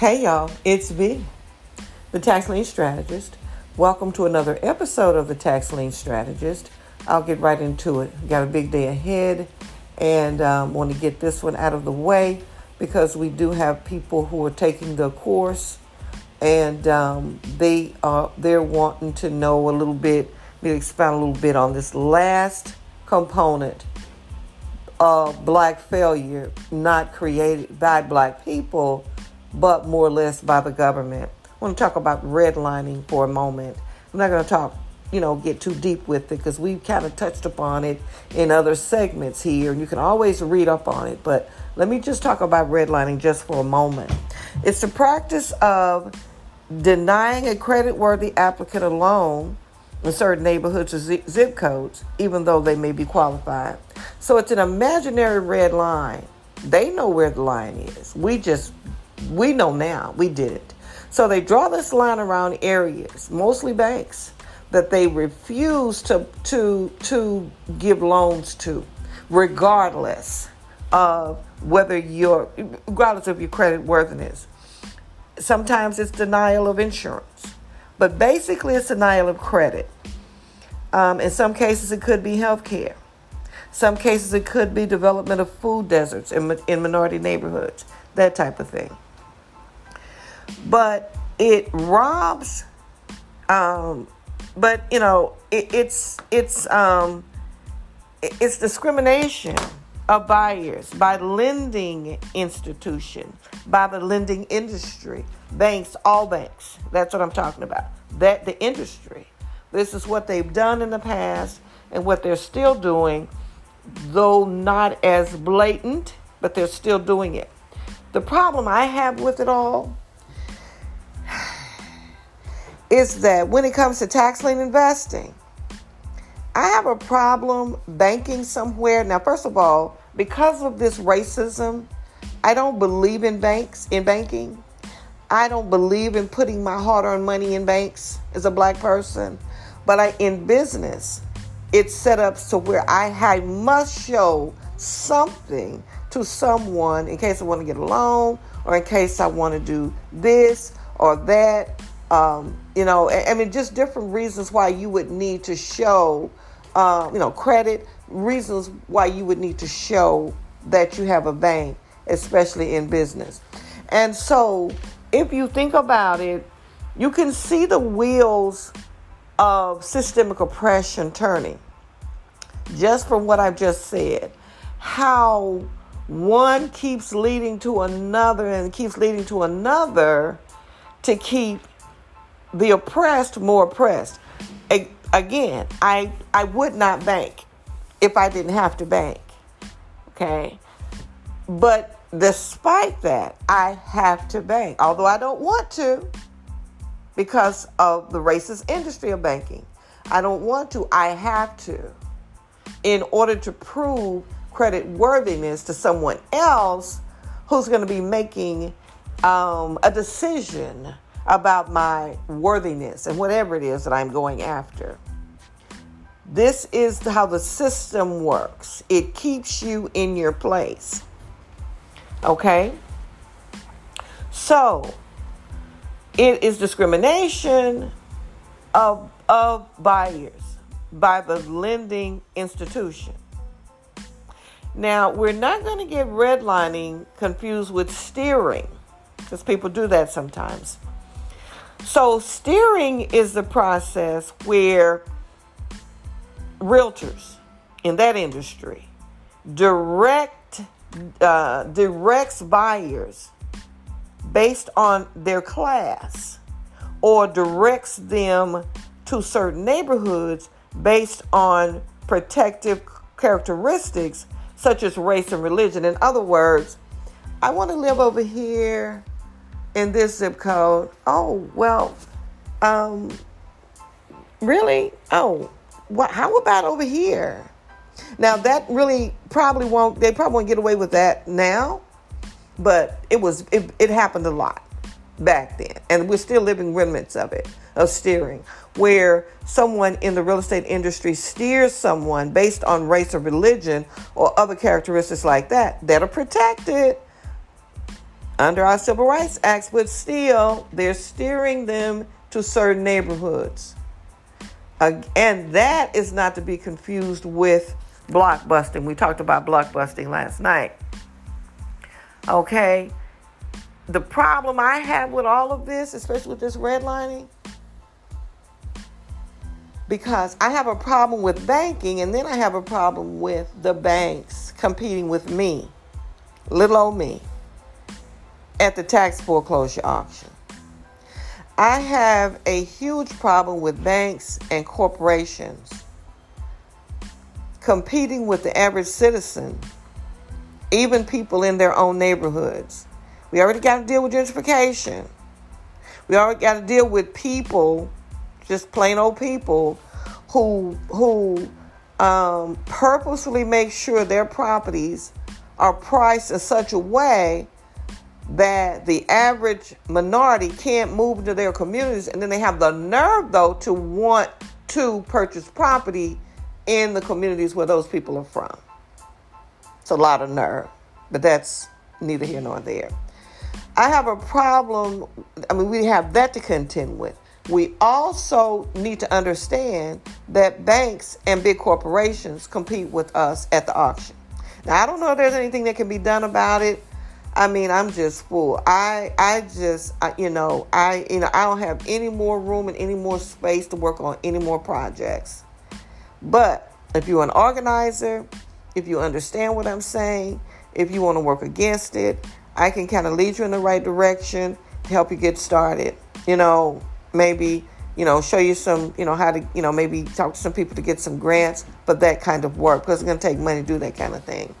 Hey y'all, it's V, the Tax Lien Strategist. Welcome to another episode of the Tax Lien Strategist. I'll get right into it. Got a big day ahead and um, want to get this one out of the way because we do have people who are taking the course and um, they are they're wanting to know a little bit, maybe expound a little bit on this last component of black failure, not created by black people but more or less by the government. I want to talk about redlining for a moment. I'm not going to talk, you know, get too deep with it because we've kind of touched upon it in other segments here, and you can always read up on it. But let me just talk about redlining just for a moment. It's the practice of denying a credit-worthy applicant a loan in certain neighborhoods or zip codes, even though they may be qualified. So it's an imaginary red line. They know where the line is. We just we know now we did it. So they draw this line around areas, mostly banks, that they refuse to to to give loans to, regardless of whether you're regardless of your credit worthiness. Sometimes it's denial of insurance, but basically it's denial of credit. Um, in some cases, it could be health care. Some cases, it could be development of food deserts in, in minority neighborhoods, that type of thing but it robs um, but you know it, it's it's um, it's discrimination of buyers by lending institution by the lending industry banks all banks. That's what i'm talking about. That the industry. This is what they've done in the past and what they're still doing though not as blatant but they're still doing it. The problem i have with it all is that when it comes to tax lien investing, I have a problem banking somewhere. Now, first of all, because of this racism, I don't believe in banks, in banking. I don't believe in putting my hard earned money in banks as a black person. But I, in business, it's set up so where I, I must show something to someone in case I want to get a loan or in case I want to do this or that um, you know, I, mean, just different reasons why you would need to show, uh, you know, credit, reasons why you would need to show that you have a bank, especially in business. And so, if you think about it, you can see the wheels of systemic oppression turning just from what I've just said. How one keeps leading to another and keeps leading to another to keep the oppressed more oppressed. Again, I I would not bank if I didn't have to bank. Okay? But despite that, I have to bank. Although I don't want to because of the racist industry of banking. I don't want to, I have to in order to prove credit worthiness to someone else who's going to be making um, a decision about my worthiness and whatever it is that I'm going after. This is how the system works. It keeps you in your place. Okay? So, it is discrimination of, of buyers by the lending institution. Now, we're not going to get redlining confused with steering because people do that sometimes. So, steering is the process where realtors in that industry direct uh, directs buyers based on their class or directs them to certain neighborhoods based on protective characteristics such as race and religion. In other words, I want to live over here in this zip code. Oh, well, um, really? Oh, what, how about over here? Now, that really probably won't, they probably won't get away with that now, but it was, it, it happened a lot back then. And we're still living remnants of it, of steering, where someone in the real estate industry steers someone based on race or religion or other characteristics like that that are protected under our Civil Rights Acts, but still they're steering them to certain neighborhoods. Uh, and that is not to be confused with blockbusting. We talked about blockbusting last night. Okay? The problem I have with all of this, especially with this redlining, because I have a problem with banking and then I have a problem with the banks competing with me, little old me, at the tax foreclosure auction. I have a huge problem with banks and corporations competing with the average citizen, even people in their own neighborhoods. We already got to deal with gentrification. We already got to deal with people just plain old people who who um, purposely make sure their properties are priced in such a way that the average minority can't move into their communities and then they have the nerve though to want to purchase property in the communities where those people are from it's a lot of nerve but that's neither here nor there i have a problem i mean we have that to contend with we also need to understand that banks and big corporations compete with us at the auction. Now, I don't know if there's anything that can be done about it. I mean, I'm just full. I I just I, you know I you know I don't have any more room and any more space to work on any more projects. But if you're an organizer, if you understand what I'm saying, if you want to work against it, I can kind of lead you in the right direction to help you get started. You know, maybe you know show you some you know how to you know maybe talk to some people to get some grants for that kind of work because it's going to take money to do that kind of thing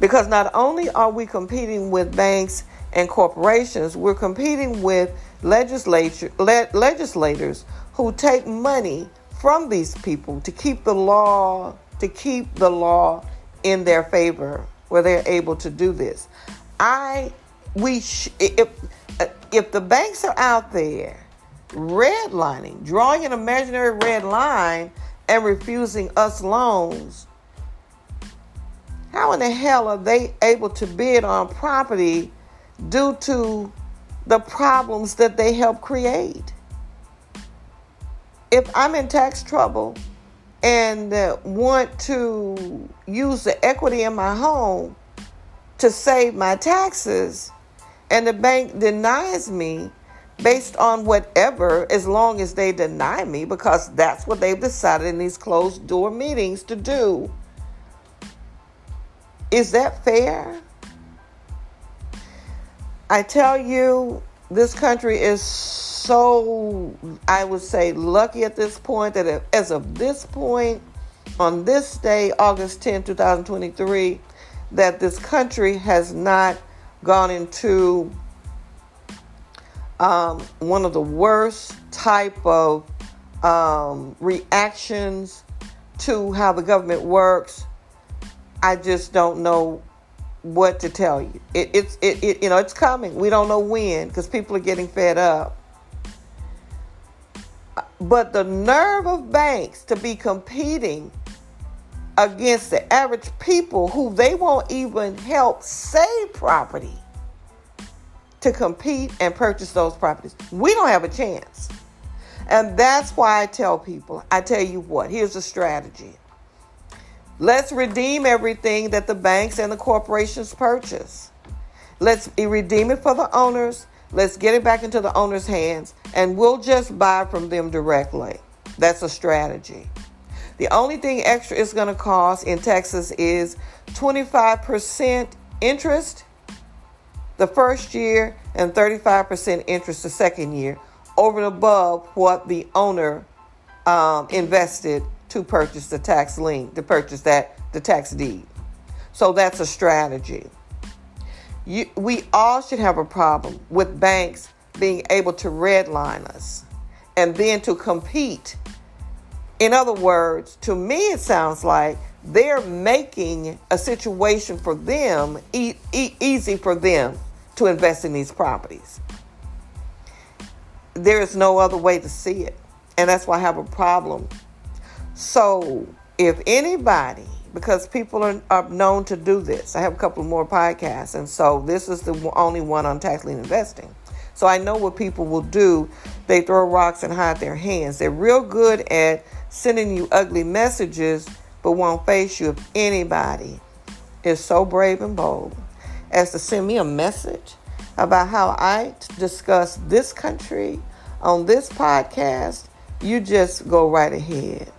because not only are we competing with banks and corporations we're competing with legislature le- legislators who take money from these people to keep the law to keep the law in their favor where they're able to do this i we sh- if uh, if the banks are out there redlining, drawing an imaginary red line and refusing us loans. How in the hell are they able to bid on property due to the problems that they help create? If I'm in tax trouble and want to use the equity in my home to save my taxes, and the bank denies me, based on whatever, as long as they deny me, because that's what they've decided in these closed door meetings to do. Is that fair? I tell you, this country is so, I would say, lucky at this point that as of this point, on this day, August 10, 2023, that this country has not gone into um, one of the worst type of um, reactions to how the government works. I just don't know what to tell you. It, it's it, it you know it's coming. We don't know when because people are getting fed up. But the nerve of banks to be competing against the average people who they won't even help save property to compete and purchase those properties. We don't have a chance. And that's why I tell people I tell you what, here's a strategy. Let's redeem everything that the banks and the corporations purchase. Let's redeem it for the owners. Let's get it back into the owner's hands, and we'll just buy from them directly. That's a strategy. The only thing extra it's going to cost in Texas is 25% interest the first year and 35% interest the second year over and above what the owner um, invested to purchase the tax lien, to purchase that the tax deed. So that's a strategy. You, we all should have a problem with banks being able to redline us and then to compete. In other words, to me, it sounds like they're making a situation for them e- e- easy for them to invest in these properties. There is no other way to see it. And that's why I have a problem. So, if anybody because people are, are known to do this. I have a couple more podcasts, and so this is the only one on tax lien investing. So I know what people will do. They throw rocks and hide their hands. They're real good at sending you ugly messages, but won't face you if anybody is so brave and bold as to send me a message about how I discuss this country on this podcast. You just go right ahead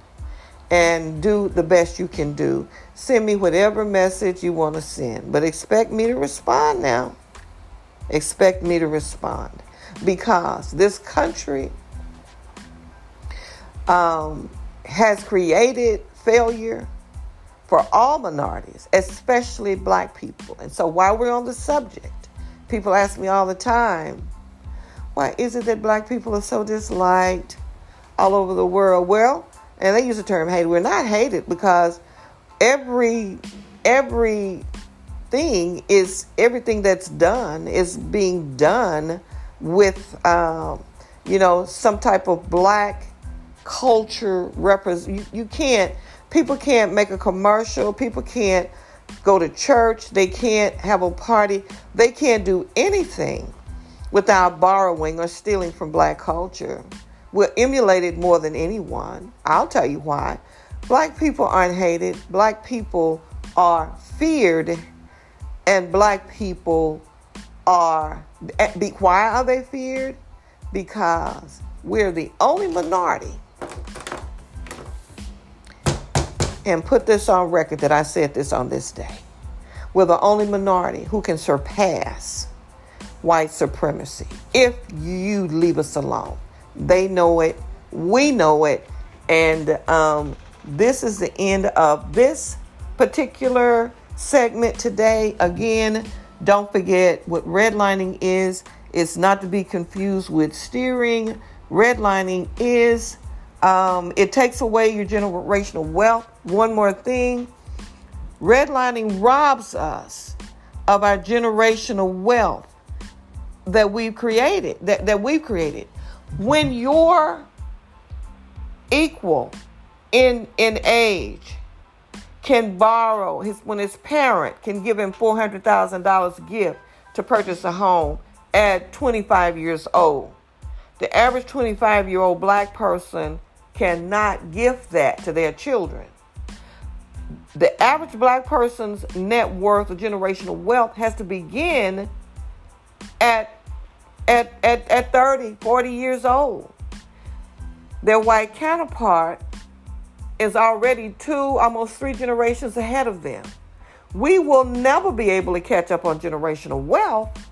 and do the best you can do. Send me whatever message you want to send, but expect me to respond now. Expect me to respond because this country um, has created failure for all minorities, especially black people. And so while we're on the subject, people ask me all the time, why is it that black people are so disliked all over the world? Well, and they use the term hate. We're not hated because every every thing is everything that's done is being done with um, you know some type of black culture represent. You, you can't people can't make a commercial. People can't go to church. They can't have a party. They can't do anything without borrowing or stealing from black culture. We're emulated more than anyone. I'll tell you why. Black people aren't hated, black people are feared, and black people are. Eh, why are they feared? Because we're the only minority. And put this on record that I said this on this day. We're the only minority who can surpass white supremacy if you leave us alone. They know it. We know it. And um, this is the end of this particular segment today. Again, don't forget what redlining is. It's not to be confused with steering. Redlining is um, it takes away your generational wealth. One more thing redlining robs us of our generational wealth that we've created, that, that we've created when your equal in in age can borrow his when his parent can give him four hundred thousand dollars gift to purchase a home at 25 years old. The average 25 year old black person cannot gift that to their children. The average black person's net worth or generational wealth has to begin at at, at, at 30, 40 years old. Their white counterpart is already two, almost three generations ahead of them. We will never be able to catch up on generational wealth.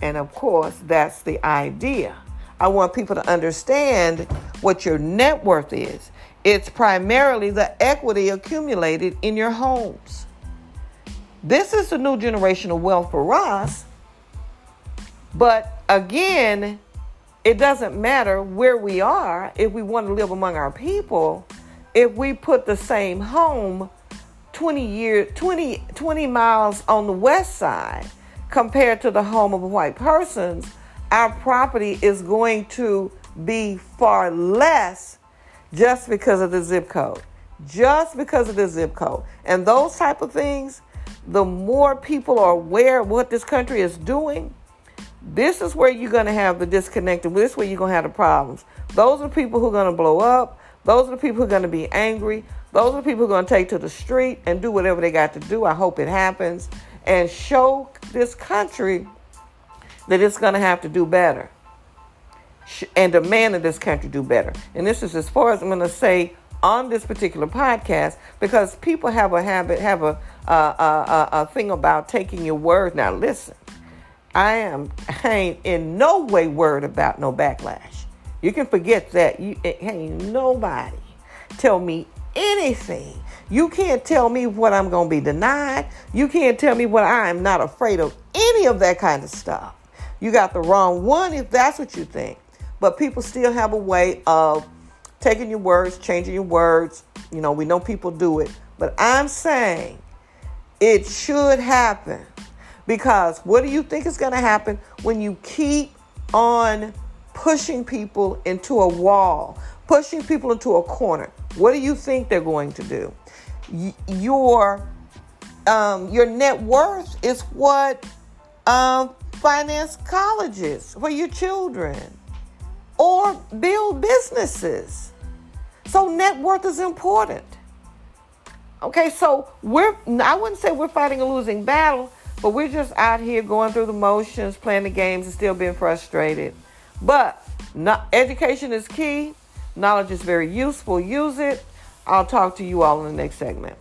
And of course, that's the idea. I want people to understand what your net worth is. It's primarily the equity accumulated in your homes. This is the new generational wealth for us but again, it doesn't matter where we are if we want to live among our people. If we put the same home 20 years 20 20 miles on the west side compared to the home of white persons, our property is going to be far less just because of the zip code. Just because of the zip code. And those type of things, the more people are aware of what this country is doing, this is where you're going to have the disconnect. This is where you're going to have the problems. Those are the people who are going to blow up. Those are the people who are going to be angry. Those are the people who are going to take to the street and do whatever they got to do. I hope it happens and show this country that it's going to have to do better and demand that this country do better. And this is as far as I'm going to say on this particular podcast because people have a habit, have a, a, a, a thing about taking your word. Now, listen. I am I ain't in no way worried about no backlash. You can forget that. You ain't nobody tell me anything. You can't tell me what I'm going to be denied. You can't tell me what I am not afraid of any of that kind of stuff. You got the wrong one if that's what you think. But people still have a way of taking your words, changing your words. You know, we know people do it. But I'm saying it should happen because what do you think is going to happen when you keep on pushing people into a wall, pushing people into a corner? What do you think they're going to do? Y- your um, your net worth is what um, finance colleges for your children or build businesses. So net worth is important. Okay, so we're I wouldn't say we're fighting a losing battle, but we're just out here going through the motions, playing the games, and still being frustrated. But education is key. Knowledge is very useful. Use it. I'll talk to you all in the next segment.